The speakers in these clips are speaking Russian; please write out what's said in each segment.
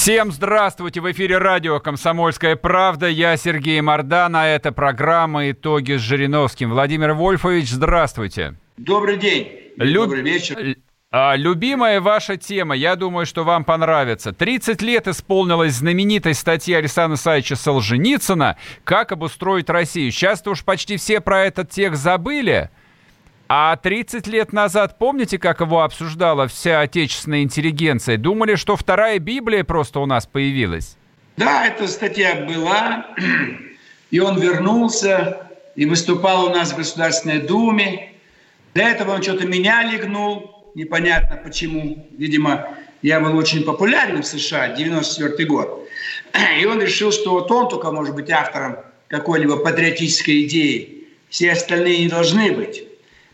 Всем здравствуйте! В эфире радио «Комсомольская правда». Я Сергей Мордан, а это программа «Итоги с Жириновским». Владимир Вольфович, здравствуйте. Добрый день. Люб- Добрый вечер. А, любимая ваша тема, я думаю, что вам понравится. 30 лет исполнилась знаменитой статья Александра Исаевича Солженицына «Как обустроить Россию». Сейчас-то уж почти все про этот текст забыли. А 30 лет назад, помните, как его обсуждала вся отечественная интеллигенция? Думали, что вторая Библия просто у нас появилась. Да, эта статья была, и он вернулся, и выступал у нас в Государственной Думе. До этого он что-то меня легнул, непонятно почему. Видимо, я был очень популярен в США, 94 год. И он решил, что вот он только может быть автором какой-либо патриотической идеи. Все остальные не должны быть.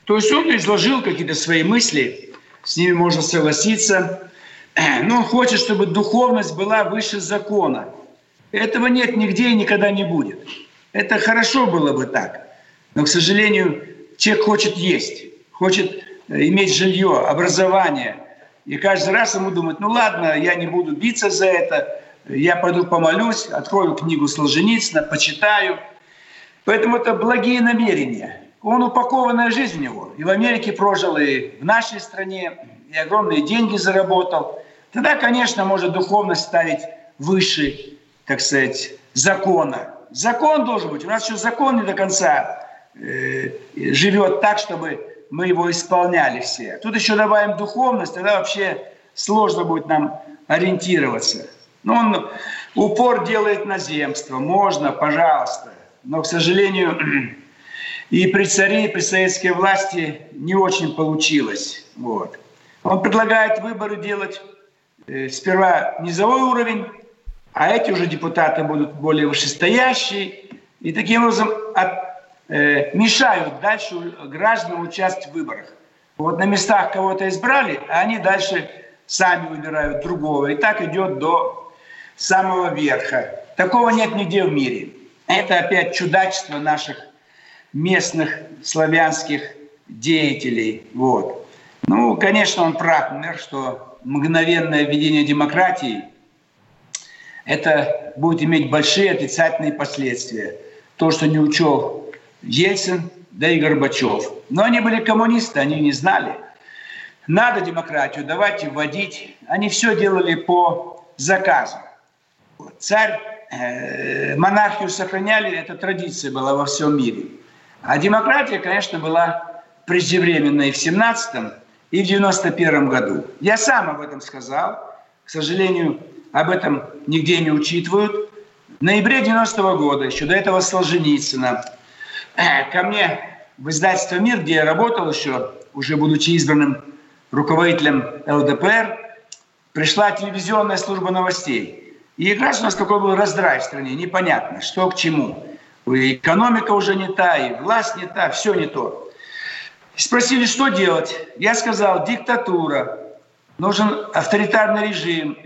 То есть он изложил какие-то свои мысли, с ними можно согласиться. Но он хочет, чтобы духовность была выше закона. Этого нет нигде и никогда не будет. Это хорошо было бы так. Но, к сожалению, человек хочет есть, хочет э, иметь жилье, образование. И каждый раз ему думает, ну ладно, я не буду биться за это, я пойду помолюсь, открою книгу Солженицына, почитаю. Поэтому это благие намерения. Он упакованная жизнь у него. И в Америке прожил, и в нашей стране, и огромные деньги заработал. Тогда, конечно, может духовность ставить выше, так сказать, закона. Закон должен быть. У нас еще закон не до конца э, живет так, чтобы мы его исполняли все. Тут еще добавим духовность, тогда вообще сложно будет нам ориентироваться. Но он упор делает на земство. Можно, пожалуйста. Но, к сожалению, и при царе, и при советской власти не очень получилось. Вот. Он предлагает выборы делать э, сперва низовой уровень, а эти уже депутаты будут более вышестоящие. И таким образом от, э, мешают дальше гражданам участвовать в выборах. Вот на местах кого-то избрали, а они дальше сами выбирают другого. И так идет до самого верха. Такого нет нигде в мире. Это опять чудачество наших местных славянских деятелей. Вот. Ну, конечно, он прав, например, что мгновенное введение демократии это будет иметь большие отрицательные последствия. То, что не учел Ельцин, да и Горбачев. Но они были коммунисты, они не знали. Надо демократию, давайте вводить. Они все делали по заказу. Царь, э, монархию сохраняли, эта традиция была во всем мире. А демократия, конечно, была преждевременной в 17-м и в 91 году. Я сам об этом сказал. К сожалению, об этом нигде не учитывают. В ноябре 90 -го года, еще до этого Солженицына, ко мне в издательство «Мир», где я работал еще, уже будучи избранным руководителем ЛДПР, пришла телевизионная служба новостей. И как раз у нас какой был раздрай в стране, непонятно, что к чему. И экономика уже не та, и власть не та, все не то. Спросили, что делать. Я сказал, диктатура, нужен авторитарный режим.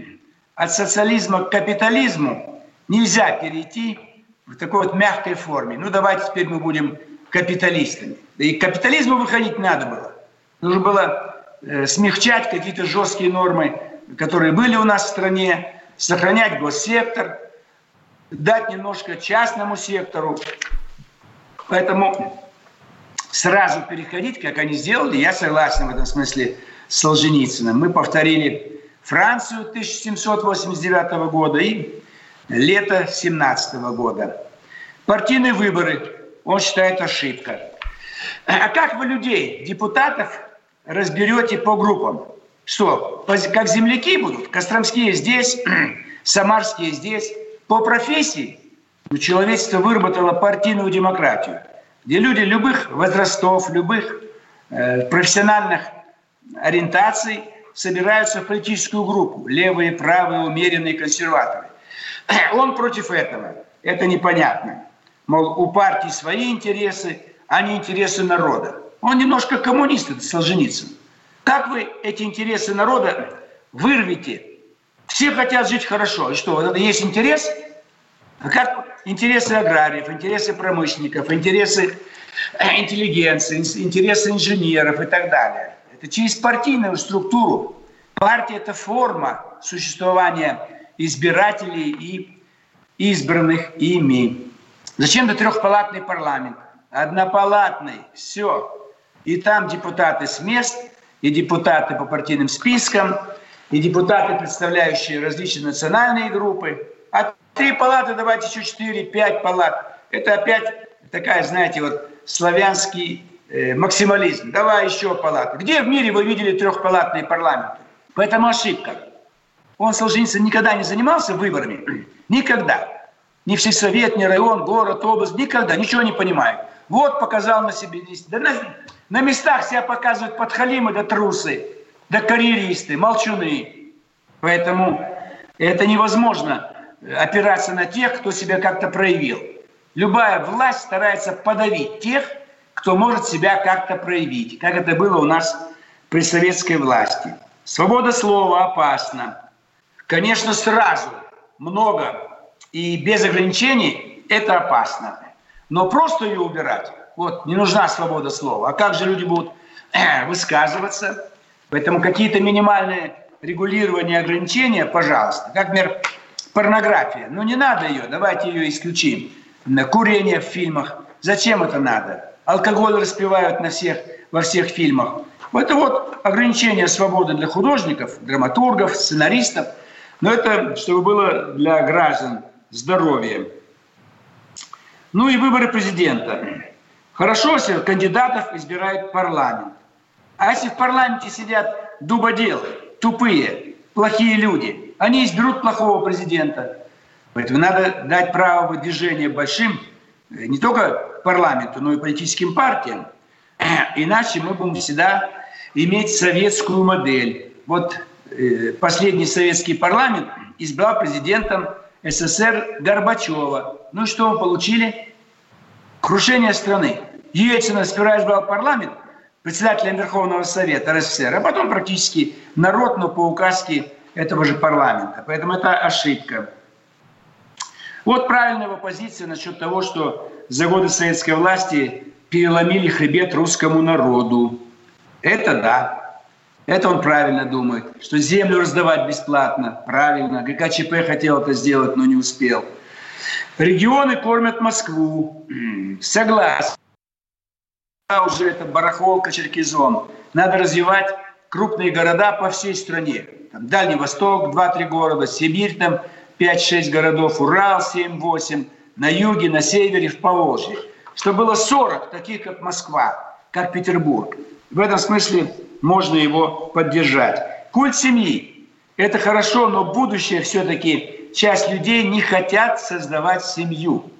От социализма к капитализму нельзя перейти в такой вот мягкой форме. Ну, давайте теперь мы будем капиталистами. И к капитализму выходить надо было. Нужно было э, смягчать какие-то жесткие нормы, которые были у нас в стране, сохранять госсектор, дать немножко частному сектору. Поэтому сразу переходить, как они сделали, я согласен в этом смысле с Солженицыным. Мы повторили Францию 1789 года и лето 17 года. Партийные выборы, он считает ошибка. А как вы людей, депутатов, разберете по группам? Что, как земляки будут? Костромские здесь, самарские здесь. По профессии человечество выработало партийную демократию, где люди любых возрастов, любых э, профессиональных ориентаций собираются в политическую группу. Левые, правые, умеренные, консерваторы. Он против этого. Это непонятно. Мол, у партии свои интересы, а не интересы народа. Он немножко коммунист, это Солженицын. Как вы эти интересы народа вырвете? Все хотят жить хорошо. И что, есть интерес? А как интересы аграриев, интересы промышленников, интересы э, интеллигенции, интересы инженеров и так далее. Это через партийную структуру. Партия – это форма существования избирателей и избранных ими. Зачем-то трехпалатный парламент. Однопалатный. Все. И там депутаты с мест, и депутаты по партийным спискам, и депутаты, представляющие различные национальные группы. А три палаты, давайте еще четыре, пять палат. Это опять такая, знаете, вот славянский э, максимализм. Давай еще палаты. Где в мире вы видели трехпалатные парламенты? Поэтому ошибка. Он, Солженицын, никогда не занимался выборами. Никогда. Ни всесовет, ни район, город, область. Никогда. Ничего не понимаю. Вот показал на себе. Да на, на местах себя показывают подхалимы да трусы, да карьеристы, молчуны. Поэтому это невозможно опираться на тех, кто себя как-то проявил. Любая власть старается подавить тех, кто может себя как-то проявить, как это было у нас при советской власти. Свобода слова опасна. Конечно, сразу много и без ограничений это опасно. Но просто ее убирать, вот, не нужна свобода слова. А как же люди будут э, высказываться? Поэтому какие-то минимальные регулирования, ограничения, пожалуйста. Как, например, порнография. Ну, не надо ее, давайте ее исключим. Курение в фильмах. Зачем это надо? Алкоголь распивают на всех, во всех фильмах. Это вот ограничение свободы для художников, драматургов, сценаристов. Но это чтобы было для граждан здоровье. Ну и выборы президента. Хорошо, если кандидатов избирает парламент. А если в парламенте сидят дубоделы, тупые, плохие люди, они изберут плохого президента. Поэтому надо дать право выдвижения большим э, не только парламенту, но и политическим партиям. Иначе мы будем всегда иметь советскую модель. Вот э, последний советский парламент избрал президентом СССР Горбачева. Ну что мы получили? Крушение страны. Ельцин сперва избрал парламент, председателем Верховного Совета РСФСР, а потом практически народ, но по указке этого же парламента. Поэтому это ошибка. Вот правильная его позиция насчет того, что за годы советской власти переломили хребет русскому народу. Это да. Это он правильно думает, что землю раздавать бесплатно. Правильно. ГКЧП хотел это сделать, но не успел. Регионы кормят Москву. Согласен. Уже это барахолка, черкизон. Надо развивать крупные города по всей стране. Там Дальний Восток, 2-3 города, Сибирь, там 5-6 городов, Урал 7-8, на юге, на севере, в Поволжье. Чтобы было 40 таких, как Москва, как Петербург. В этом смысле можно его поддержать. Культ семьи – это хорошо, но будущее все-таки часть людей не хотят создавать семью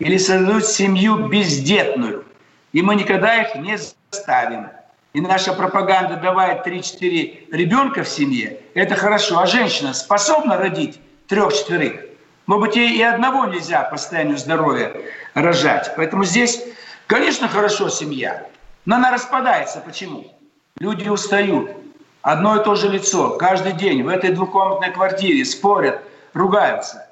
или создают семью бездетную. И мы никогда их не заставим. И наша пропаганда давая 3-4 ребенка в семье, это хорошо. А женщина способна родить трех-четверых? Может быть, ей и одного нельзя по состоянию здоровья рожать. Поэтому здесь, конечно, хорошо семья, но она распадается. Почему? Люди устают. Одно и то же лицо каждый день в этой двухкомнатной квартире спорят, ругаются.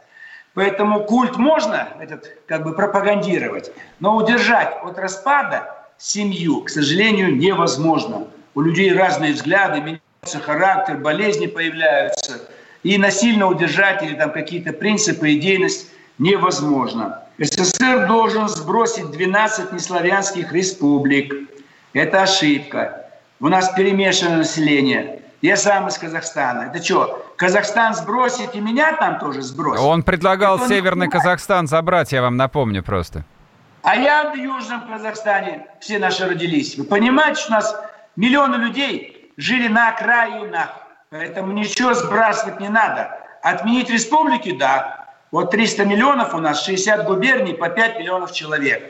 Поэтому культ можно этот, как бы пропагандировать, но удержать от распада семью, к сожалению, невозможно. У людей разные взгляды, меняется характер, болезни появляются. И насильно удержать или там какие-то принципы, идейность невозможно. СССР должен сбросить 12 неславянских республик. Это ошибка. У нас перемешанное население. Я сам из Казахстана. Это что, Казахстан сбросит и меня там тоже сбросит? Он предлагал Это Северный Казахстан забрать, я вам напомню просто. А я в Южном Казахстане, все наши родились. Вы понимаете, что у нас миллионы людей жили на окраинах. Поэтому ничего сбрасывать не надо. Отменить республики, да. Вот 300 миллионов у нас, 60 губерний, по 5 миллионов человек.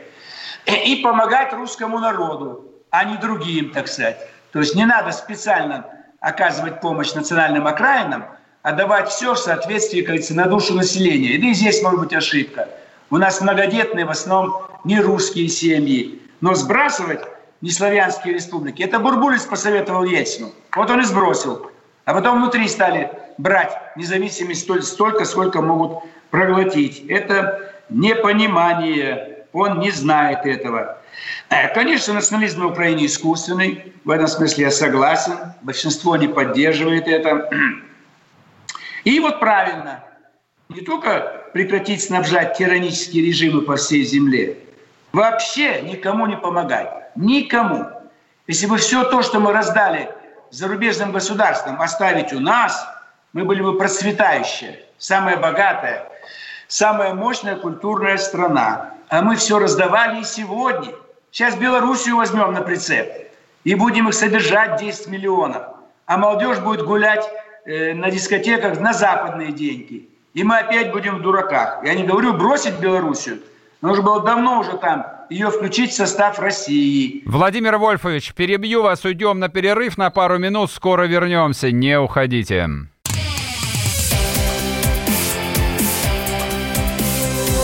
И помогать русскому народу, а не другим, так сказать. То есть не надо специально оказывать помощь национальным окраинам, а давать все в соответствии, как говорится, на душу населения. И здесь может быть ошибка. У нас многодетные в основном не русские семьи. Но сбрасывать неславянские республики, это Бурбулис посоветовал Ельцину. Вот он и сбросил. А потом внутри стали брать независимость столько, сколько могут проглотить. Это непонимание. Он не знает этого. Э, конечно, национализм на Украине искусственный. В этом смысле я согласен. Большинство не поддерживает это. И вот правильно. Не только прекратить снабжать тиранические режимы по всей земле. Вообще никому не помогать. Никому. Если бы все то, что мы раздали зарубежным государствам, оставить у нас, мы были бы процветающая, самая богатая, самая мощная культурная страна. А мы все раздавали и сегодня. Сейчас Белоруссию возьмем на прицеп и будем их содержать 10 миллионов. А молодежь будет гулять э, на дискотеках на западные деньги. И мы опять будем в дураках. Я не говорю бросить Белоруссию. Нужно было давно уже там ее включить в состав России. Владимир Вольфович, перебью вас, уйдем на перерыв на пару минут, скоро вернемся, не уходите.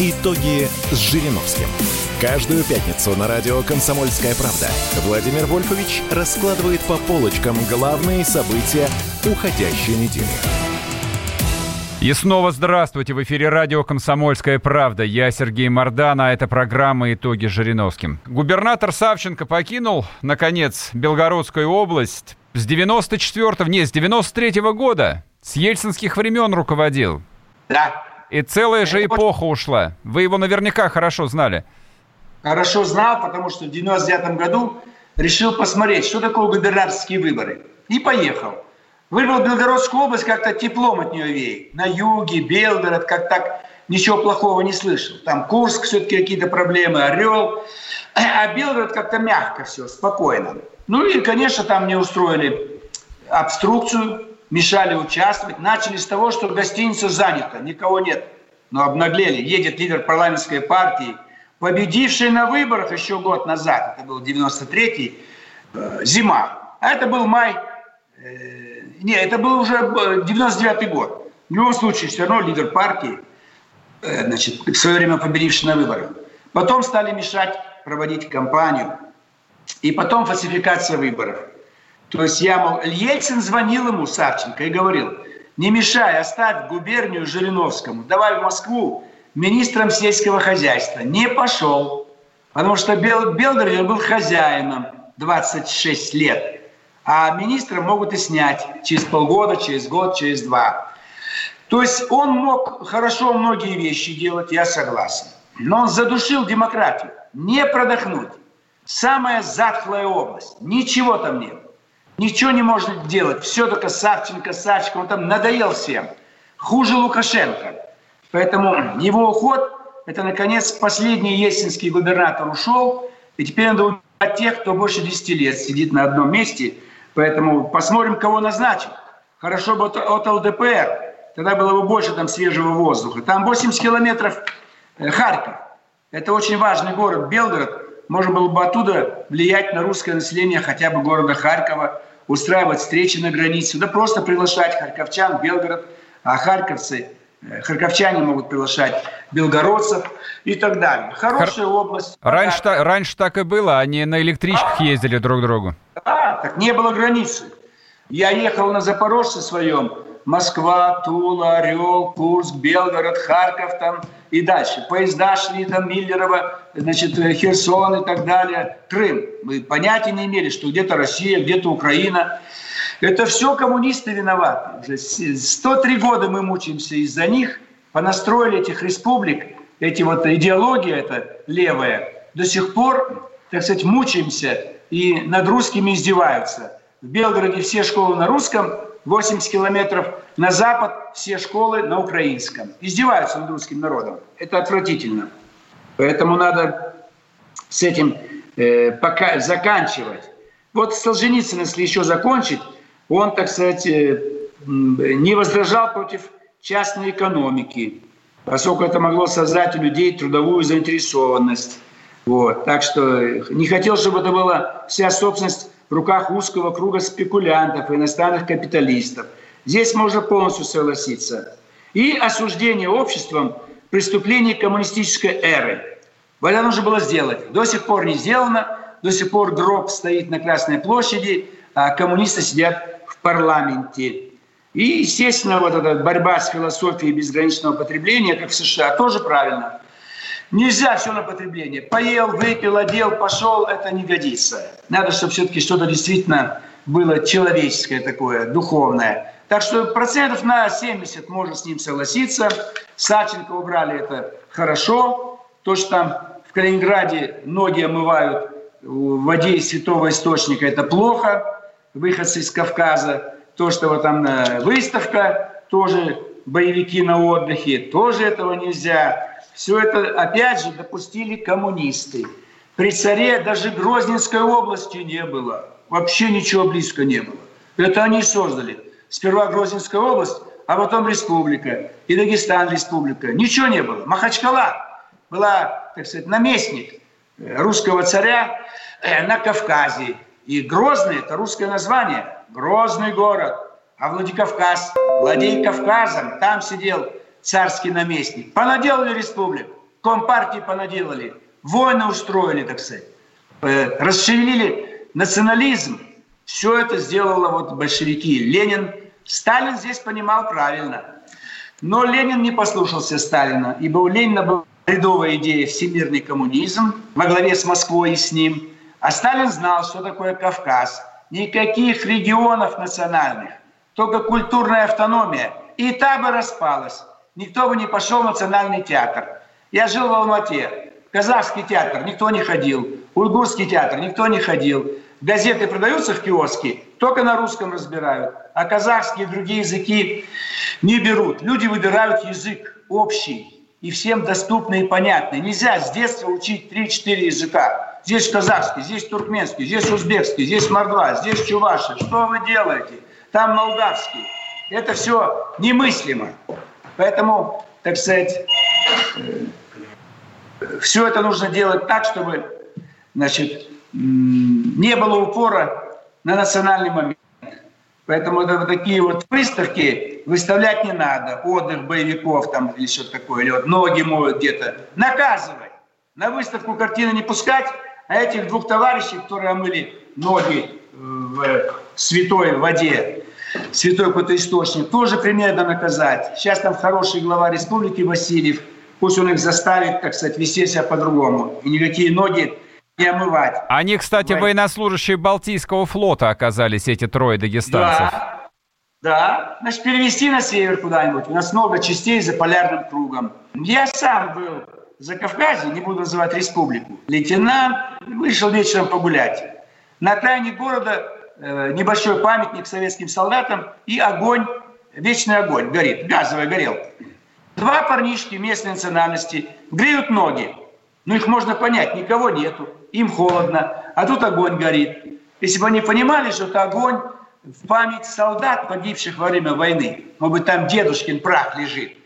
Итоги с Жириновским. Каждую пятницу на радио «Комсомольская правда» Владимир Вольфович раскладывает по полочкам главные события уходящей недели. И снова здравствуйте. В эфире радио «Комсомольская правда». Я Сергей Мордан, а это программа «Итоги Жириновским». Губернатор Савченко покинул, наконец, Белгородскую область с 94-го, не, с 93-го года. С ельцинских времен руководил. Да. И целая же эпоха ушла. Вы его наверняка хорошо знали. Хорошо знал, потому что в 99 году решил посмотреть, что такое губернаторские выборы. И поехал. Выбрал Белгородскую область, как-то теплом от нее веет. На юге, Белгород, как так ничего плохого не слышал. Там Курск все-таки какие-то проблемы, Орел. А Белгород как-то мягко все, спокойно. Ну и, конечно, там мне устроили обструкцию, мешали участвовать. Начали с того, что гостиница занята, никого нет. Но обнаглели. Едет лидер парламентской партии, победивший на выборах еще год назад, это был 93-й, э, зима. А это был май, э, не, это был уже 99-й год. В любом случае, все равно лидер партии, э, значит, в свое время победивший на выборах. Потом стали мешать проводить кампанию. И потом фальсификация выборов. То есть я, Ельцин звонил ему, Савченко, и говорил, не мешай, оставь губернию Жириновскому, давай в Москву министром сельского хозяйства. Не пошел, потому что Бел, Белгород был хозяином 26 лет, а министра могут и снять через полгода, через год, через два. То есть он мог хорошо многие вещи делать, я согласен. Но он задушил демократию. Не продохнуть. Самая затхлая область. Ничего там нет. Ничего не может делать. Все только Савченко, Савченко. Он там надоел всем. Хуже Лукашенко. Поэтому его уход – это, наконец, последний ельцинский губернатор ушел. И теперь надо убирать тех, кто больше 10 лет сидит на одном месте. Поэтому посмотрим, кого назначим. Хорошо бы от, от ЛДПР. Тогда было бы больше там свежего воздуха. Там 80 километров э, Харьков. Это очень важный город, Белгород можно было бы оттуда влиять на русское население хотя бы города Харькова, устраивать встречи на границе, да просто приглашать харьковчан Белгород, а харьковцы, э, харьковчане могут приглашать белгородцев и так далее. Хорошая Хар... область. Раньше, та, раньше так и было, они на электричках а, ездили друг к другу. Да, так не было границы. Я ехал на Запорожце своем, Москва, Тула, Орел, Курск, Белгород, Харьков там и дальше. Поезда шли там Миллерово, значит, э, Херсон и так далее, Крым. Мы понятия не имели, что где-то Россия, где-то Украина. Это все коммунисты виноваты. Уже 103 года мы мучаемся из-за них, понастроили этих республик, эти вот идеология эта левая, до сих пор так сказать, мучаемся и над русскими издеваются. В Белгороде все школы на русском, 80 километров на запад все школы на украинском. Издеваются над русским народом. Это отвратительно. Поэтому надо с этим э, пока заканчивать. Вот Солженицын, если еще закончить, он, так сказать, э, не возражал против частной экономики, поскольку это могло создать у людей трудовую заинтересованность. Вот. Так что не хотел, чтобы это была вся собственность в руках узкого круга спекулянтов и иностранных капиталистов. Здесь можно полностью согласиться. И осуждение обществом преступлений коммунистической эры. Вот это нужно было сделать. До сих пор не сделано. До сих пор гроб стоит на Красной площади, а коммунисты сидят в парламенте. И, естественно, вот эта борьба с философией безграничного потребления, как в США, тоже правильно. Нельзя все на потребление. Поел, выпил, одел, пошел, это не годится. Надо, чтобы все-таки что-то действительно было человеческое такое, духовное. Так что процентов на 70 можно с ним согласиться. Саченко убрали это хорошо. То, что там в Калининграде ноги омывают в воде из святого источника, это плохо. Выходцы из Кавказа. То, что вот там э, выставка, тоже боевики на отдыхе, тоже этого нельзя. Все это, опять же, допустили коммунисты. При царе даже Грозненской области не было. Вообще ничего близко не было. Это они создали. Сперва Грозненская область, а потом республика. И Дагестан республика. Ничего не было. Махачкала была, так сказать, наместник э, русского царя э, на Кавказе. И Грозный – это русское название. Грозный город. А Владикавказ, владей Кавказом, там сидел царский наместник. Понаделали республику, компартии понаделали, войны устроили, так сказать, э, расшевелили национализм. Все это сделало вот большевики. Ленин, Сталин здесь понимал правильно. Но Ленин не послушался Сталина, ибо у Ленина была рядовая идея всемирный коммунизм во главе с Москвой и с ним. А Сталин знал, что такое Кавказ. Никаких регионов национальных, только культурная автономия. И та бы распалась никто бы не пошел в национальный театр. Я жил в Алмате. Казахский театр никто не ходил. Уйгурский театр никто не ходил. Газеты продаются в киоске, только на русском разбирают. А казахские и другие языки не берут. Люди выбирают язык общий и всем доступный и понятный. Нельзя с детства учить 3-4 языка. Здесь казахский, здесь туркменский, здесь узбекский, здесь мордва, здесь чуваши. Что вы делаете? Там молдавский. Это все немыслимо. Поэтому, так сказать, все это нужно делать так, чтобы значит, не было упора на национальный момент. Поэтому это вот такие вот выставки выставлять не надо. Отдых боевиков там или что-то такое. Или вот ноги моют где-то. Наказывать. На выставку картины не пускать, а этих двух товарищей, которые омыли ноги в святой воде, святой какой-то источник, тоже примерно наказать. Сейчас там хороший глава республики Васильев, пусть он их заставит, так сказать, вести себя по-другому. И никакие ноги не омывать. Они, кстати, Вой... военнослужащие Балтийского флота оказались, эти трое дагестанцев. Да, да. Значит, перевести на север куда-нибудь. У нас много частей за полярным кругом. Я сам был за Кавказе, не буду называть республику. Лейтенант вышел вечером погулять. На окраине города небольшой памятник советским солдатам и огонь, вечный огонь горит, газовая горелка. Два парнишки местной национальности греют ноги. Ну, их можно понять, никого нету, им холодно, а тут огонь горит. Если бы они понимали, что это огонь в память солдат, погибших во время войны, может быть, там дедушкин прах лежит,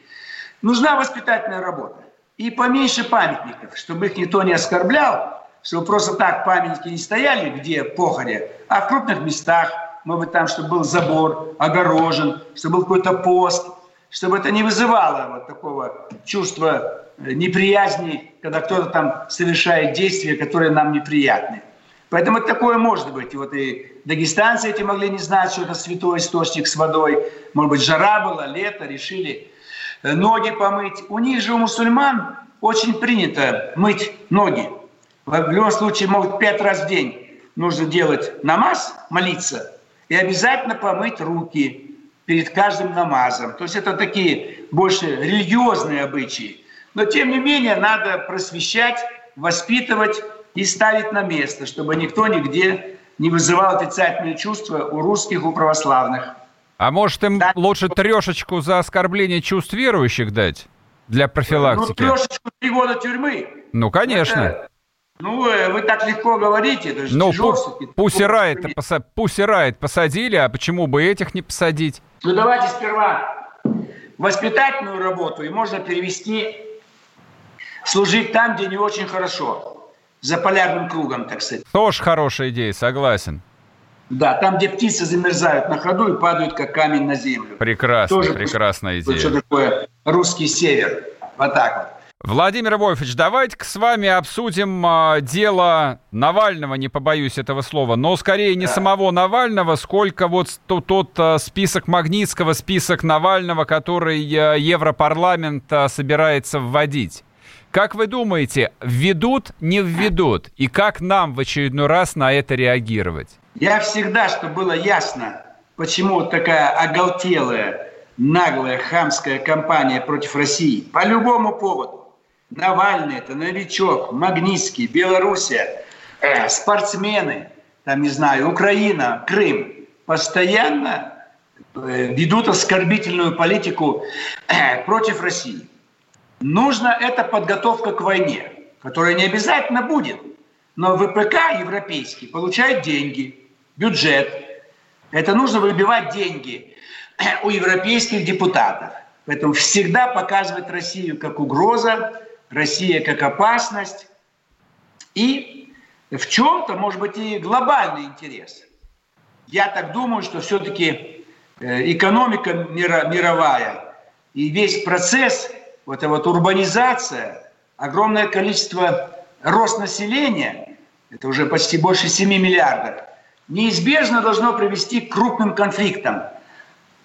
нужна воспитательная работа. И поменьше памятников, чтобы их никто не оскорблял, чтобы просто так памятники не стояли, где походя, а в крупных местах, может быть, там, чтобы был забор, огорожен, чтобы был какой-то пост, чтобы это не вызывало вот такого чувства э, неприязни, когда кто-то там совершает действия, которые нам неприятны. Поэтому такое может быть. Вот и дагестанцы эти могли не знать, что это святой источник с водой. Может быть, жара была, лето, решили э, ноги помыть. У них же, у мусульман, очень принято мыть ноги. В любом случае могут пять раз в день нужно делать намаз, молиться, и обязательно помыть руки перед каждым намазом. То есть это такие больше религиозные обычаи. Но тем не менее надо просвещать, воспитывать и ставить на место, чтобы никто нигде не вызывал отрицательные чувства у русских, у православных. А может им да. лучше трешечку за оскорбление чувств верующих дать для профилактики? Ну, трешечку три года тюрьмы. Ну, конечно. Это, ну, э, вы так легко говорите, это же ну, Пусть Райт посадили, а почему бы этих не посадить? Ну, давайте сперва воспитательную работу, и можно перевести служить там, где не очень хорошо. За полярным кругом, так сказать. Тоже хорошая идея, согласен. Да, там, где птицы замерзают на ходу и падают, как камень на землю. Прекрасно, Тоже прекрасная идея. Что такое русский север. Вот так вот. Владимир Вольфович, давайте-ка с вами обсудим э, дело Навального, не побоюсь этого слова, но скорее не да. самого Навального, сколько вот тот, тот э, список Магнитского, список Навального, который э, Европарламент э, собирается вводить. Как вы думаете, введут, не введут? И как нам в очередной раз на это реагировать? Я всегда, чтобы было ясно, почему такая оголтелая, наглая, хамская кампания против России по любому поводу. Навальный, это новичок, Магнитский, Белоруссия, э, спортсмены, там, не знаю, Украина, Крым, постоянно э, ведут оскорбительную политику э, против России. Нужна эта подготовка к войне, которая не обязательно будет. Но ВПК европейский получает деньги, бюджет. Это нужно выбивать деньги у европейских депутатов. Поэтому всегда показывать Россию как угроза, Россия как опасность. И в чем-то, может быть, и глобальный интерес. Я так думаю, что все-таки э, экономика мировая и весь процесс вот эта вот урбанизация, огромное количество рост населения, это уже почти больше 7 миллиардов, неизбежно должно привести к крупным конфликтам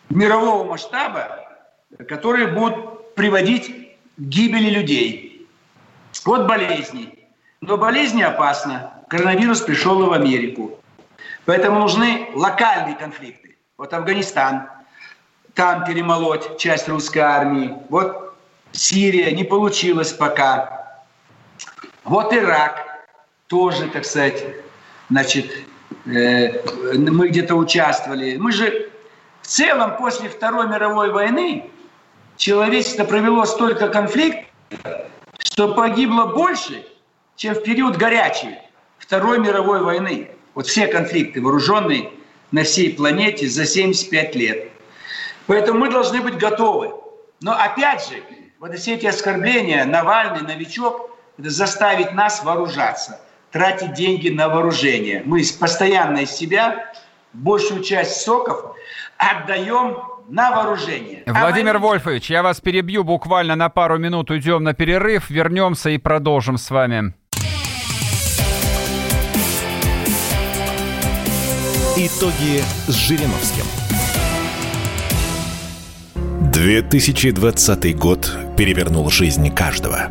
мирового масштаба, которые будут приводить к гибели людей. Вот болезни. Но болезни опасны. Коронавирус пришел в Америку. Поэтому нужны локальные конфликты. Вот Афганистан, там перемолоть часть русской армии. Вот Сирия не получилось пока. Вот Ирак тоже, так сказать, значит, э, мы где-то участвовали. Мы же в целом после Второй мировой войны человечество провело столько конфликтов, что погибло больше, чем в период горячей Второй мировой войны. Вот все конфликты вооруженные на всей планете за 75 лет. Поэтому мы должны быть готовы. Но опять же, вот все эти оскорбления, Навальный, новичок, это заставить нас вооружаться, тратить деньги на вооружение. Мы постоянно из себя большую часть соков отдаем на вооружение. Владимир а мы... Вольфович, я вас перебью буквально на пару минут, уйдем на перерыв, вернемся и продолжим с вами. Итоги с Жириновским. 2020 год перевернул жизнь каждого.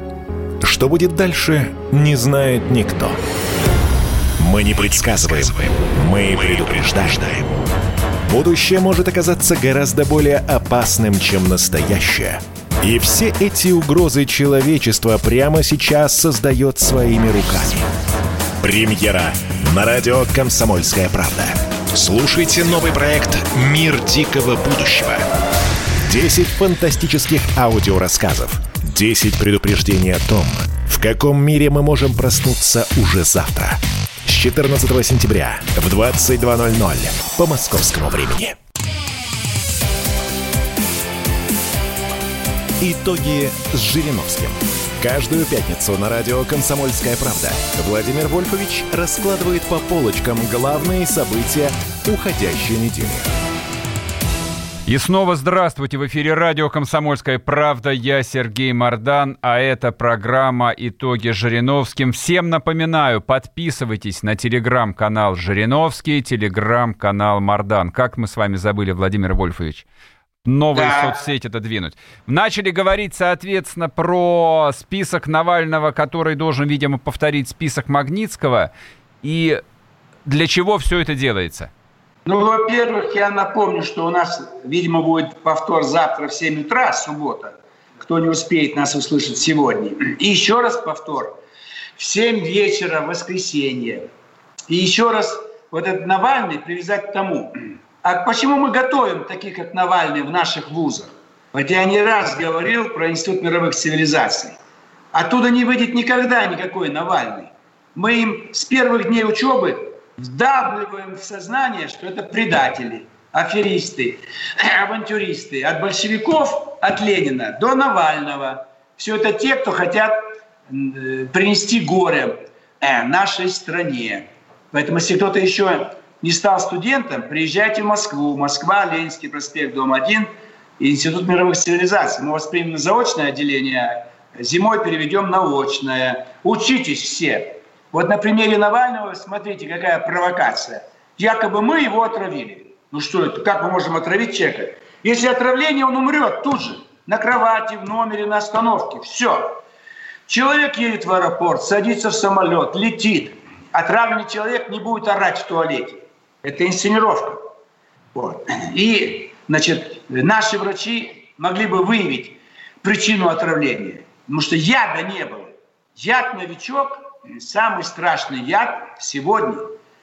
Что будет дальше, не знает никто. Мы не предсказываем, мы предупреждаем. Будущее может оказаться гораздо более опасным, чем настоящее. И все эти угрозы человечества прямо сейчас создает своими руками. Премьера на радио «Комсомольская правда». Слушайте новый проект «Мир дикого будущего» 10 фантастических аудиорассказов. 10 предупреждений о том, в каком мире мы можем проснуться уже завтра. С 14 сентября в 22.00 по московскому времени. Итоги с Жириновским. Каждую пятницу на радио «Комсомольская правда» Владимир Вольфович раскладывает по полочкам главные события уходящей недели. И снова здравствуйте! В эфире радио «Комсомольская правда». Я Сергей Мордан, а это программа «Итоги Жириновским». Всем напоминаю, подписывайтесь на телеграм-канал Жириновский, телеграм-канал Мордан. Как мы с вами забыли, Владимир Вольфович? Новые да. соцсети это двинуть. Начали говорить, соответственно, про список Навального, который должен, видимо, повторить список Магнитского. И для чего все это делается? – ну, во-первых, я напомню, что у нас, видимо, будет повтор завтра в 7 утра, суббота. Кто не успеет нас услышать сегодня. И еще раз повтор. в 7 вечера воскресенье. И еще раз вот этот Навальный привязать к тому, а почему мы готовим таких, как Навальный, в наших вузах? Вот я не раз говорил про Институт мировых цивилизаций. Оттуда не выйдет никогда никакой Навальный. Мы им с первых дней учебы вдавливаем в сознание, что это предатели, аферисты, авантюристы. От большевиков, от Ленина до Навального. Все это те, кто хотят принести горе э, нашей стране. Поэтому, если кто-то еще не стал студентом, приезжайте в Москву. Москва, Ленинский проспект, дом 1, Институт мировых цивилизаций. Мы вас примем на заочное отделение, зимой переведем на очное. Учитесь все. Вот на примере Навального, смотрите, какая провокация. Якобы мы его отравили. Ну что это, как мы можем отравить человека? Если отравление, он умрет тут же, на кровати, в номере, на остановке. Все. Человек едет в аэропорт, садится в самолет, летит. Отравленный человек не будет орать в туалете. Это инсценировка. Вот. И, значит, наши врачи могли бы выявить причину отравления. Потому что яда не было. Яд-новичок, самый страшный яд сегодня,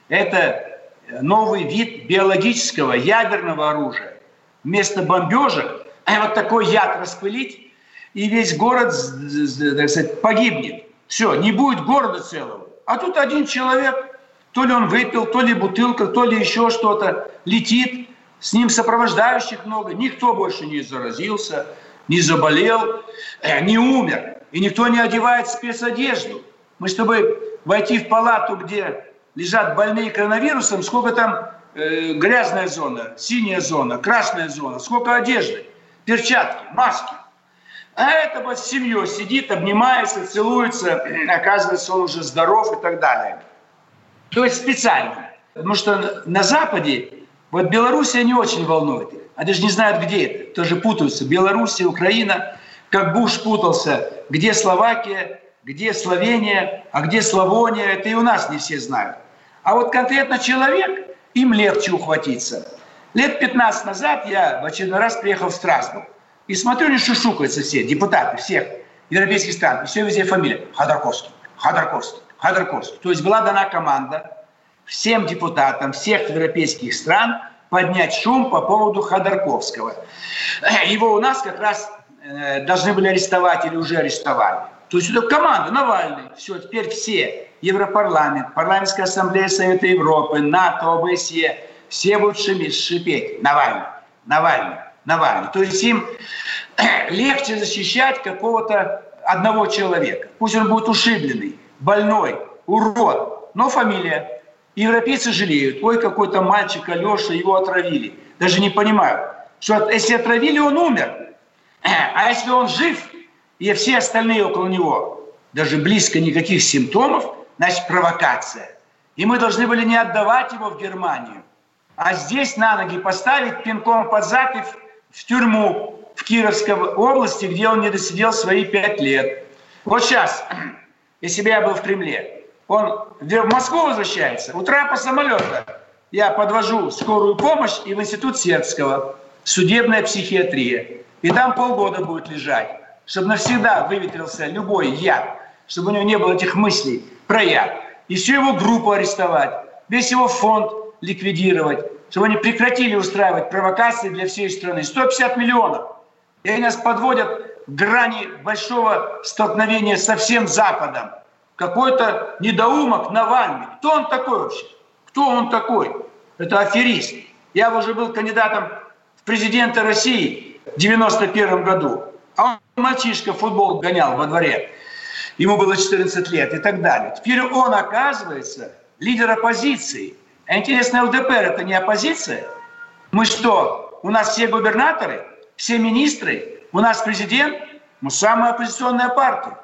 это новый вид биологического ядерного оружия. Вместо бомбежек вот такой яд распылить, и весь город, так сказать, погибнет. Все, не будет города целого. А тут один человек, то ли он выпил, то ли бутылка, то ли еще что-то, летит, с ним сопровождающих много, никто больше не заразился, не заболел, э, не умер. И никто не одевает спецодежду. Мы, чтобы войти в палату, где лежат больные коронавирусом, сколько там э, грязная зона, синяя зона, красная зона, сколько одежды, перчатки, маски. А это вот с семьей сидит, обнимается, целуется, оказывается, он уже здоров и так далее. То есть специально. Потому что на Западе, вот Белоруссия не очень волнует. Они даже не знают, где это. Тоже путаются. Белоруссия, Украина, как Буш путался, где Словакия, где Словения, а где Славония, это и у нас не все знают. А вот конкретно человек, им легче ухватиться. Лет 15 назад я в очередной раз приехал в Страсбург. И смотрю, они шушукаются все, депутаты всех европейских стран. И все везде фамилия. Ходорковский, Ходорковский, Ходорковский. То есть была дана команда всем депутатам всех европейских стран поднять шум по поводу Ходорковского. Его у нас как раз э, должны были арестовать или уже арестовали. То есть это команда Навальный. Все, теперь все. Европарламент, Парламентская ассамблея Совета Европы, НАТО, ОБСЕ. Все будут шипеть. Навальный, Навальный. Навальный. То есть им легче защищать какого-то одного человека. Пусть он будет ушибленный, больной, урод, но фамилия. Европейцы жалеют. Ой, какой-то мальчик Алеша, его отравили. Даже не понимают, что если отравили, он умер. А если он жив, и все остальные около него, даже близко никаких симптомов, значит провокация. И мы должны были не отдавать его в Германию, а здесь на ноги поставить пинком под зад и в тюрьму в Кировской области, где он не досидел свои пять лет. Вот сейчас, если бы я был в Кремле, он в Москву возвращается, у трапа самолета я подвожу скорую помощь и в институт Сербского, судебная психиатрия. И там полгода будет лежать, чтобы навсегда выветрился любой яд, чтобы у него не было этих мыслей про яд. И всю его группу арестовать, весь его фонд ликвидировать, чтобы они прекратили устраивать провокации для всей страны. 150 миллионов. И они нас подводят к грани большого столкновения со всем Западом. Какой-то недоумок Навальный. Кто он такой вообще? Кто он такой? Это аферист. Я уже был кандидатом в президенты России в 91 году. А он мальчишка футбол гонял во дворе. Ему было 14 лет и так далее. Теперь он оказывается лидер оппозиции. А интересно, ЛДПР это не оппозиция? Мы что, у нас все губернаторы, все министры, у нас президент? Мы самая оппозиционная партия.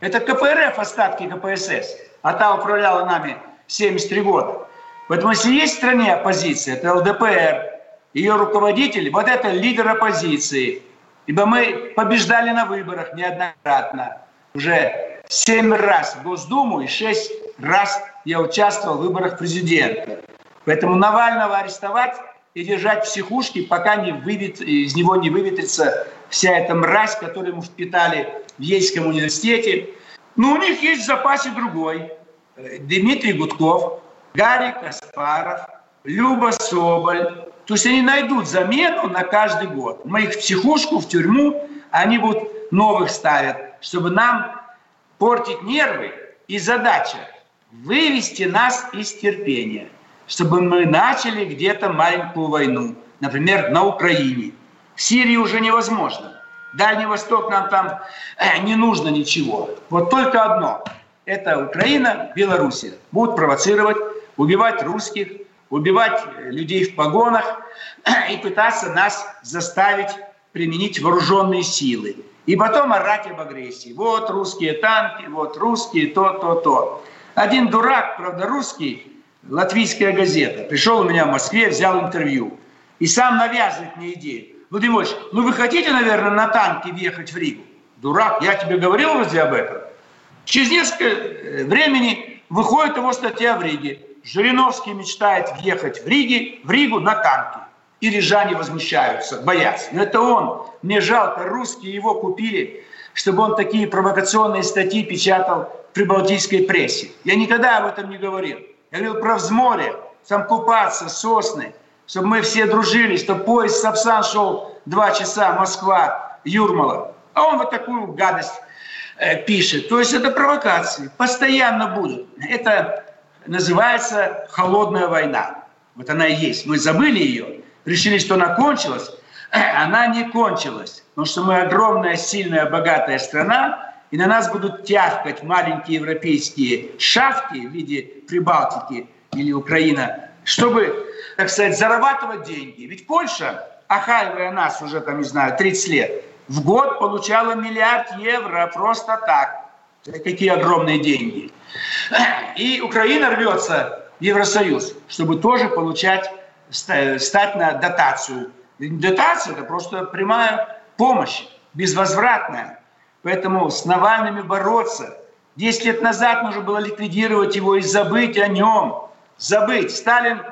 Это КПРФ, остатки КПСС. А та управляла нами 73 года. Поэтому если есть в стране оппозиция, это ЛДПР, ее руководитель, вот это лидер оппозиции. Ибо мы побеждали на выборах неоднократно. Уже семь раз в Госдуму и шесть раз я участвовал в выборах президента. Поэтому Навального арестовать и держать в психушке, пока не вывет, из него не выветрится вся эта мразь, которую ему впитали в Ельском университете. Но у них есть в запасе другой. Э, Дмитрий Гудков, Гарри Каспаров, Люба Соболь. То есть они найдут замену на каждый год. Мы их в психушку, в тюрьму, они будут новых ставят, чтобы нам портить нервы. И задача – вывести нас из терпения, чтобы мы начали где-то маленькую войну, например, на Украине. В Сирии уже невозможно. Дальний Восток нам там э, не нужно ничего. Вот только одно – это Украина, Белоруссия. Будут провоцировать, убивать русских, убивать людей в погонах и пытаться нас заставить применить вооруженные силы. И потом орать об агрессии. Вот русские танки, вот русские то, то, то. Один дурак, правда, русский, латвийская газета, пришел у меня в Москве, взял интервью. И сам навязывает мне идею. Владимир Ильич, ну вы хотите, наверное, на танке въехать в Ригу? Дурак, я тебе говорил вроде об этом. Через несколько э, времени выходит его статья в Риге. Жириновский мечтает въехать в, Риге, в Ригу на танке. И рижане возмущаются, боятся. Но это он. Мне жалко, русские его купили, чтобы он такие провокационные статьи печатал в прибалтийской прессе. Я никогда об этом не говорил. Я говорил про взморье, там купаться, сосны, чтобы мы все дружили, чтобы поезд Сапсан шел два часа, Москва, Юрмала. А он вот такую гадость э, пишет. То есть это провокации. Постоянно будут. Это называется холодная война. Вот она и есть. Мы забыли ее, решили, что она кончилась. Она не кончилась. Потому что мы огромная, сильная, богатая страна, и на нас будут тявкать маленькие европейские шавки в виде Прибалтики или Украина, чтобы, так сказать, зарабатывать деньги. Ведь Польша, охаивая нас уже, там, не знаю, 30 лет, в год получала миллиард евро просто так. Какие огромные деньги. И Украина рвется в Евросоюз, чтобы тоже получать, стать на дотацию. Дотация – это просто прямая помощь, безвозвратная. Поэтому с Навальными бороться. Десять лет назад нужно было ликвидировать его и забыть о нем. Забыть. Сталин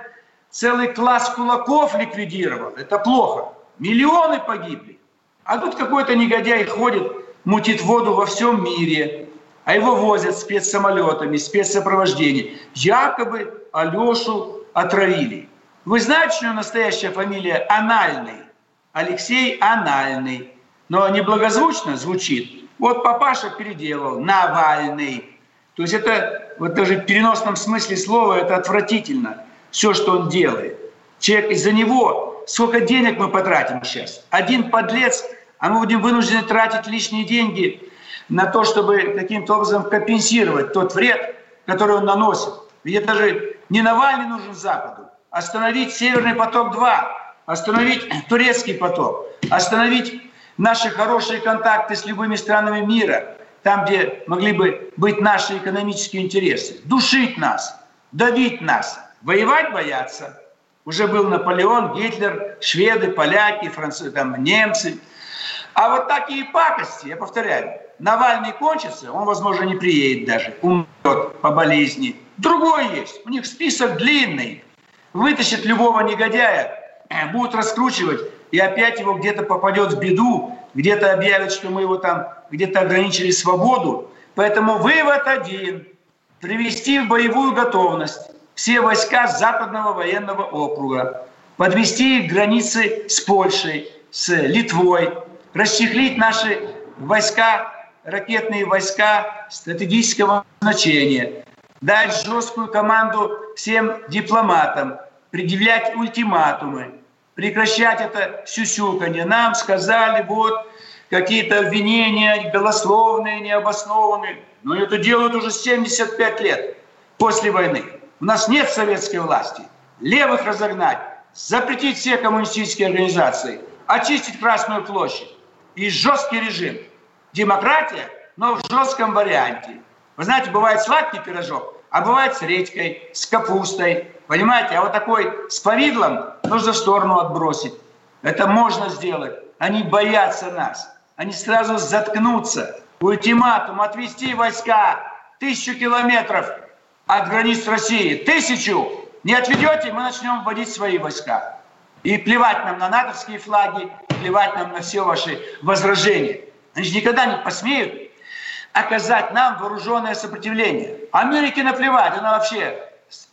целый класс кулаков ликвидировал. Это плохо. Миллионы погибли. А тут какой-то негодяй ходит, мутит воду во всем мире, а его возят спецсамолетами, спецсопровождением. Якобы Алешу отравили. Вы знаете, что настоящая фамилия Анальный? Алексей Анальный. Но неблагозвучно звучит. Вот папаша переделал Навальный. То есть это вот даже в переносном смысле слова это отвратительно. Все, что он делает. Человек из-за него, сколько денег мы потратим сейчас. Один подлец, а мы будем вынуждены тратить лишние деньги на то, чтобы каким-то образом компенсировать тот вред, который он наносит. Ведь это же не Навальный нужен Западу. Остановить Северный поток-2, остановить турецкий поток, остановить наши хорошие контакты с любыми странами мира, там, где могли бы быть наши экономические интересы, душить нас, давить нас, воевать бояться. Уже был Наполеон, Гитлер, шведы, поляки, французы, там, немцы. А вот такие пакости, я повторяю, Навальный кончится, он, возможно, не приедет даже, умрет по болезни. Другой есть, у них список длинный. Вытащит любого негодяя, э, будут раскручивать, и опять его где-то попадет в беду, где-то объявят, что мы его там где-то ограничили свободу. Поэтому вывод один – привести в боевую готовность все войска Западного военного округа, подвести их к границе с Польшей, с Литвой, расчехлить наши войска ракетные войска стратегического значения, дать жесткую команду всем дипломатам, предъявлять ультиматумы, прекращать это сюсюканье. Нам сказали, вот, какие-то обвинения голословные, необоснованные. Но это делают уже 75 лет после войны. У нас нет советской власти. Левых разогнать, запретить все коммунистические организации, очистить Красную площадь и жесткий режим – демократия, но в жестком варианте. Вы знаете, бывает сладкий пирожок, а бывает с редькой, с капустой. Понимаете, а вот такой с повидлом нужно в сторону отбросить. Это можно сделать. Они боятся нас. Они сразу заткнутся. Ультиматум отвести войска тысячу километров от границ России. Тысячу! Не отведете, мы начнем вводить свои войска. И плевать нам на натовские флаги, плевать нам на все ваши возражения. Же никогда не посмеют оказать нам вооруженное сопротивление. Америке наплевать, она вообще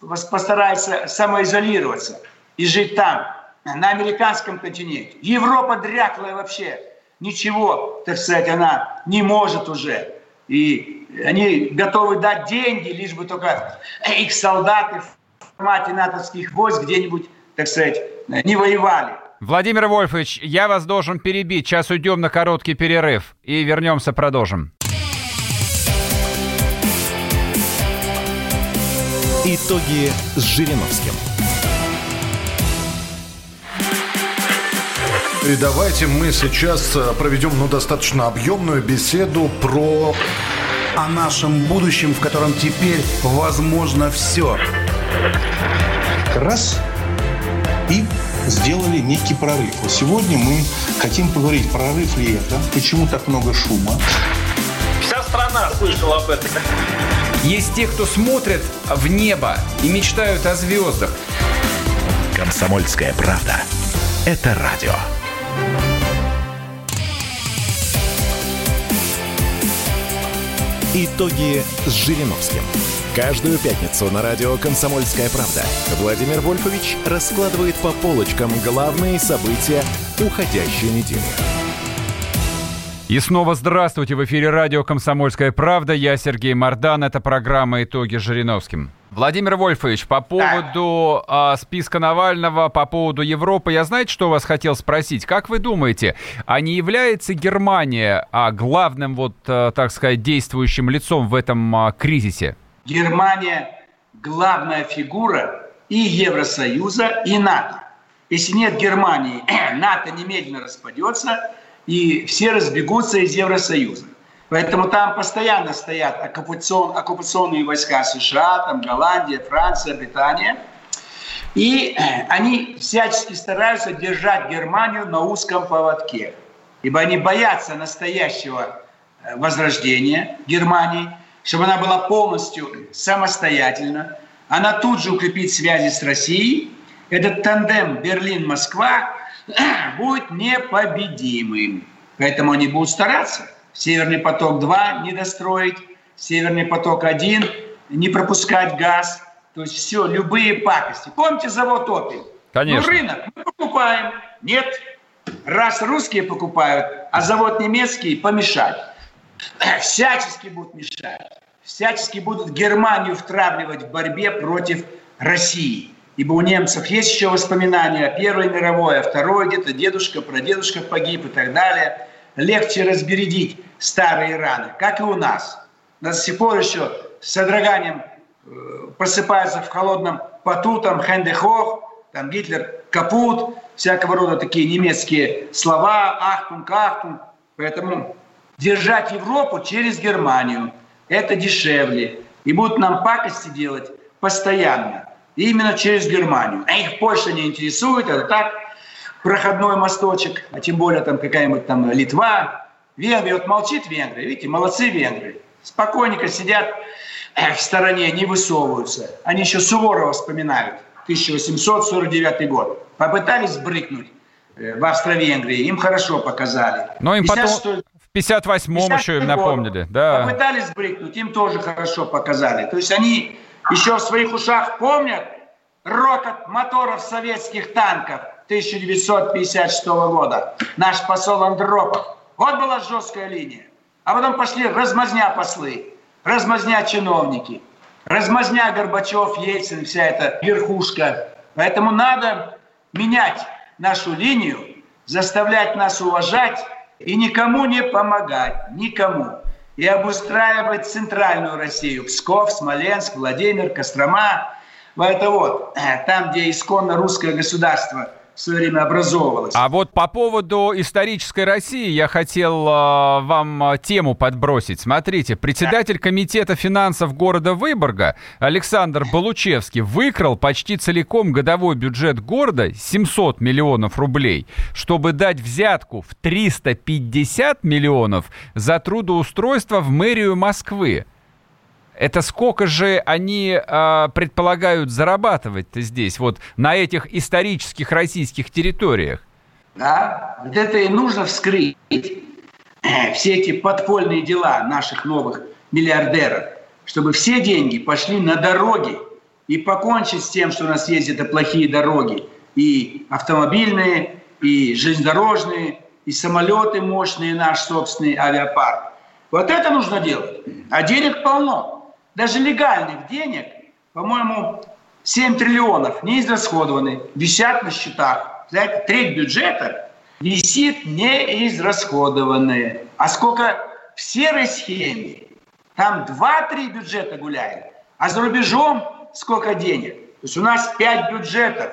постарается самоизолироваться и жить там, на американском континенте. Европа дряклая вообще. Ничего, так сказать, она не может уже. И они готовы дать деньги, лишь бы только их солдаты в формате натовских войск где-нибудь, так сказать, не воевали. Владимир Вольфович, я вас должен перебить. Сейчас уйдем на короткий перерыв и вернемся, продолжим. Итоги с Жириновским. И давайте мы сейчас э, проведем ну, достаточно объемную беседу про... О нашем будущем, в котором теперь возможно все. Раз и сделали некий прорыв. Вот сегодня мы хотим поговорить, прорыв ли это, почему так много шума. Вся страна слышала об этом. Есть те, кто смотрят в небо и мечтают о звездах. Комсомольская правда. Это радио. Итоги с Жириновским. Каждую пятницу на радио «Комсомольская правда» Владимир Вольфович раскладывает по полочкам главные события уходящей недели. И снова здравствуйте. В эфире радио «Комсомольская правда». Я Сергей Мордан. Это программа «Итоги с Жириновским». Владимир Вольфович, по поводу э, списка Навального, по поводу Европы, я знаете, что вас хотел спросить? Как вы думаете, а не является Германия а, главным, вот, а, так сказать, действующим лицом в этом а, кризисе? Германия главная фигура и Евросоюза, и НАТО. Если нет Германии, НАТО немедленно распадется, и все разбегутся из Евросоюза. Поэтому там постоянно стоят оккупацион, оккупационные войска США, там Голландия, Франция, Британия. И они всячески стараются держать Германию на узком поводке. Ибо они боятся настоящего э, возрождения Германии, чтобы она была полностью самостоятельна. Она тут же укрепит связи с Россией. Этот тандем Берлин-Москва будет непобедимым. Поэтому они будут стараться – Северный поток-2 не достроить, Северный поток-1 не пропускать газ. То есть все, любые пакости. Помните завод «Опель»? Конечно. Ну, рынок мы покупаем. Нет. Раз русские покупают, а завод немецкий помешать. Всячески будут мешать. Всячески будут Германию втравливать в борьбе против России. Ибо у немцев есть еще воспоминания о Первой мировой, о Второй, где-то дедушка, прадедушка погиб и так далее. Легче разбередить старые раны, как и у нас. До сих пор еще с содроганием э, просыпаются в холодном поту, там Хендехох, там Гитлер капут, всякого рода такие немецкие слова, ахтунг, ахтунг. Поэтому держать Европу через Германию – это дешевле. И будут нам пакости делать постоянно. И именно через Германию. А их Польша не интересует, это так, проходной мосточек, а тем более там какая-нибудь там Литва, Венгрия, вот молчит Венгрия, видите, молодцы венгры. Спокойненько сидят в стороне, не высовываются. Они еще Суворова вспоминают, 1849 год. Попытались брыкнуть э, в Австро-Венгрии, им хорошо показали. Но им 50, потом... В 58-м еще им напомнили. Да. Попытались брыкнуть, им тоже хорошо показали. То есть они еще в своих ушах помнят рокот моторов советских танков 1956 года. Наш посол Андропов вот была жесткая линия. А потом пошли размазня послы, размазня чиновники, размазня Горбачев, Ельцин, вся эта верхушка. Поэтому надо менять нашу линию, заставлять нас уважать и никому не помогать, никому. И обустраивать центральную Россию. Псков, Смоленск, Владимир, Кострома. Это вот, там, где исконно русское государство – в свое время образовывалась. А вот по поводу исторической России я хотел э, вам а, тему подбросить. Смотрите, председатель комитета финансов города Выборга Александр Балучевский выкрал почти целиком годовой бюджет города 700 миллионов рублей, чтобы дать взятку в 350 миллионов за трудоустройство в мэрию Москвы. Это сколько же они э, предполагают зарабатывать-то здесь, вот на этих исторических российских территориях? Да, вот это и нужно вскрыть. все эти подпольные дела наших новых миллиардеров, чтобы все деньги пошли на дороги и покончить с тем, что у нас есть это плохие дороги, и автомобильные, и железнодорожные, и самолеты мощные, наш собственный авиапарк. Вот это нужно делать. А денег полно. Даже легальных денег, по-моему, 7 триллионов не израсходованы, висят на счетах. Знаете, треть бюджета висит неизрасходованные. А сколько в серой схеме? Там 2-3 бюджета гуляет. А за рубежом сколько денег? То есть у нас 5 бюджетов.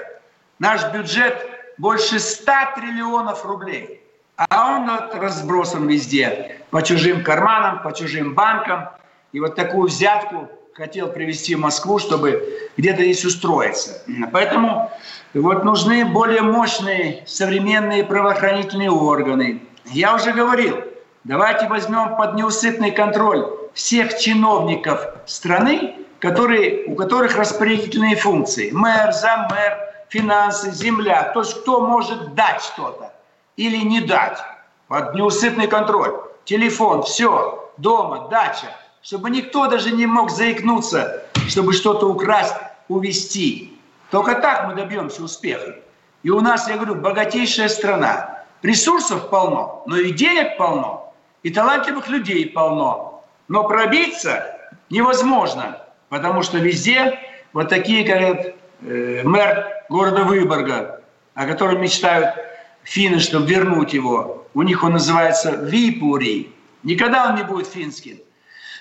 Наш бюджет больше 100 триллионов рублей. А он разбросан везде. По чужим карманам, по чужим банкам. И вот такую взятку хотел привести в Москву, чтобы где-то здесь устроиться. Поэтому вот нужны более мощные современные правоохранительные органы. Я уже говорил, давайте возьмем под неусыпный контроль всех чиновников страны, которые, у которых распорядительные функции. Мэр, заммэр, финансы, земля. То есть кто может дать что-то или не дать. Под неусыпный контроль. Телефон, все, дома, дача. Чтобы никто даже не мог заикнуться, чтобы что-то украсть, увести. Только так мы добьемся успеха. И у нас, я говорю, богатейшая страна. Ресурсов полно, но и денег полно, и талантливых людей полно. Но пробиться невозможно, потому что везде вот такие, как э, мэр города Выборга, о котором мечтают финны, чтобы вернуть его. У них он называется Випури. Никогда он не будет финским.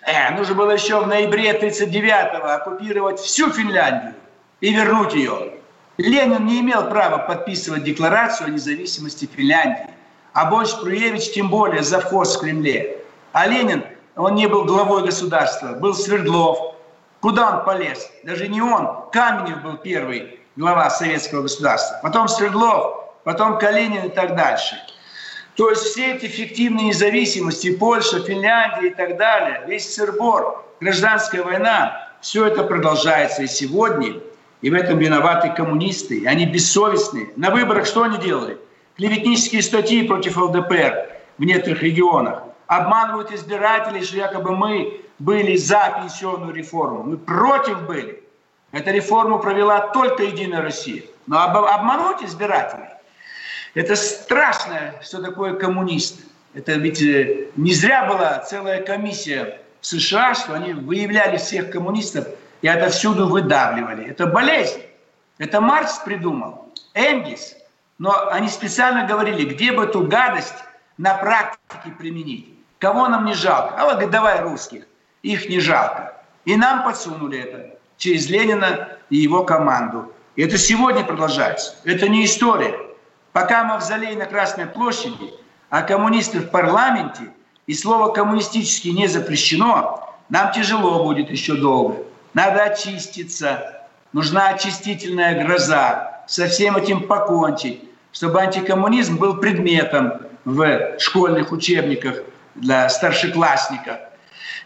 Э, нужно было еще в ноябре 1939-го оккупировать всю Финляндию и вернуть ее. Ленин не имел права подписывать декларацию о независимости Финляндии. А Борис Пруевич тем более завхоз в Кремле. А Ленин, он не был главой государства, был Свердлов. Куда он полез? Даже не он, Каменев был первый глава советского государства. Потом Свердлов, потом Калинин и так дальше. То есть все эти фиктивные независимости, Польша, Финляндия и так далее, весь сырбор, гражданская война, все это продолжается и сегодня. И в этом виноваты коммунисты. Они бессовестные. На выборах что они делали? Клеветнические статьи против ЛДПР в некоторых регионах. Обманывают избирателей, что якобы мы были за пенсионную реформу. Мы против были. Эту реформу провела только Единая Россия. Но обмануть избирателей это страшно, что такое коммунист. Это ведь э, не зря была целая комиссия в США, что они выявляли всех коммунистов и отовсюду выдавливали. Это болезнь. Это Маркс придумал, Энгельс. Но они специально говорили, где бы эту гадость на практике применить. Кого нам не жалко? А вот давай русских. Их не жалко. И нам подсунули это через Ленина и его команду. И это сегодня продолжается. Это не история. Пока мавзолей на Красной площади, а коммунисты в парламенте, и слово «коммунистический» не запрещено, нам тяжело будет еще долго. Надо очиститься. Нужна очистительная гроза. Со всем этим покончить, чтобы антикоммунизм был предметом в школьных учебниках для старшеклассников.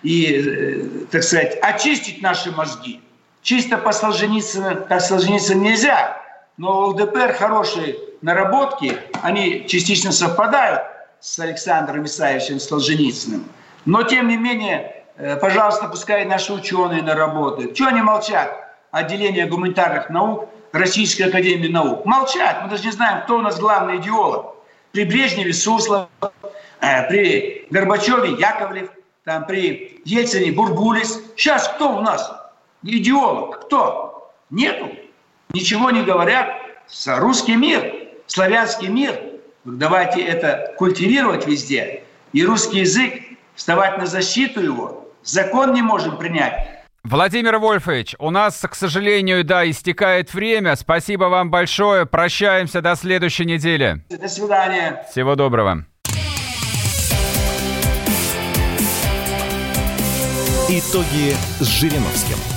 И, э, так сказать, очистить наши мозги. Чисто по Солженицыну, как Солженицыну нельзя, но ЛДПР хорошие наработки, они частично совпадают с Александром Исаевичем Солженицыным. Но, тем не менее, э, пожалуйста, пускай наши ученые наработают. Чего они молчат? Отделение гуманитарных наук Российской Академии Наук. Молчат. Мы даже не знаем, кто у нас главный идеолог. При Брежневе Суслов, э, при Горбачеве Яковлев, там, при Ельцине Бурбулис. Сейчас кто у нас идеолог? Кто? Нету. Ничего не говорят. Русский мир славянский мир, давайте это культивировать везде, и русский язык, вставать на защиту его, закон не можем принять. Владимир Вольфович, у нас, к сожалению, да, истекает время. Спасибо вам большое. Прощаемся до следующей недели. До свидания. Всего доброго. Итоги с Жириновским.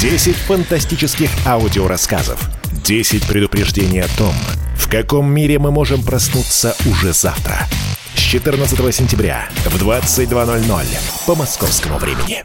10 фантастических аудиорассказов. 10 предупреждений о том, в каком мире мы можем проснуться уже завтра. С 14 сентября в 22.00 по московскому времени.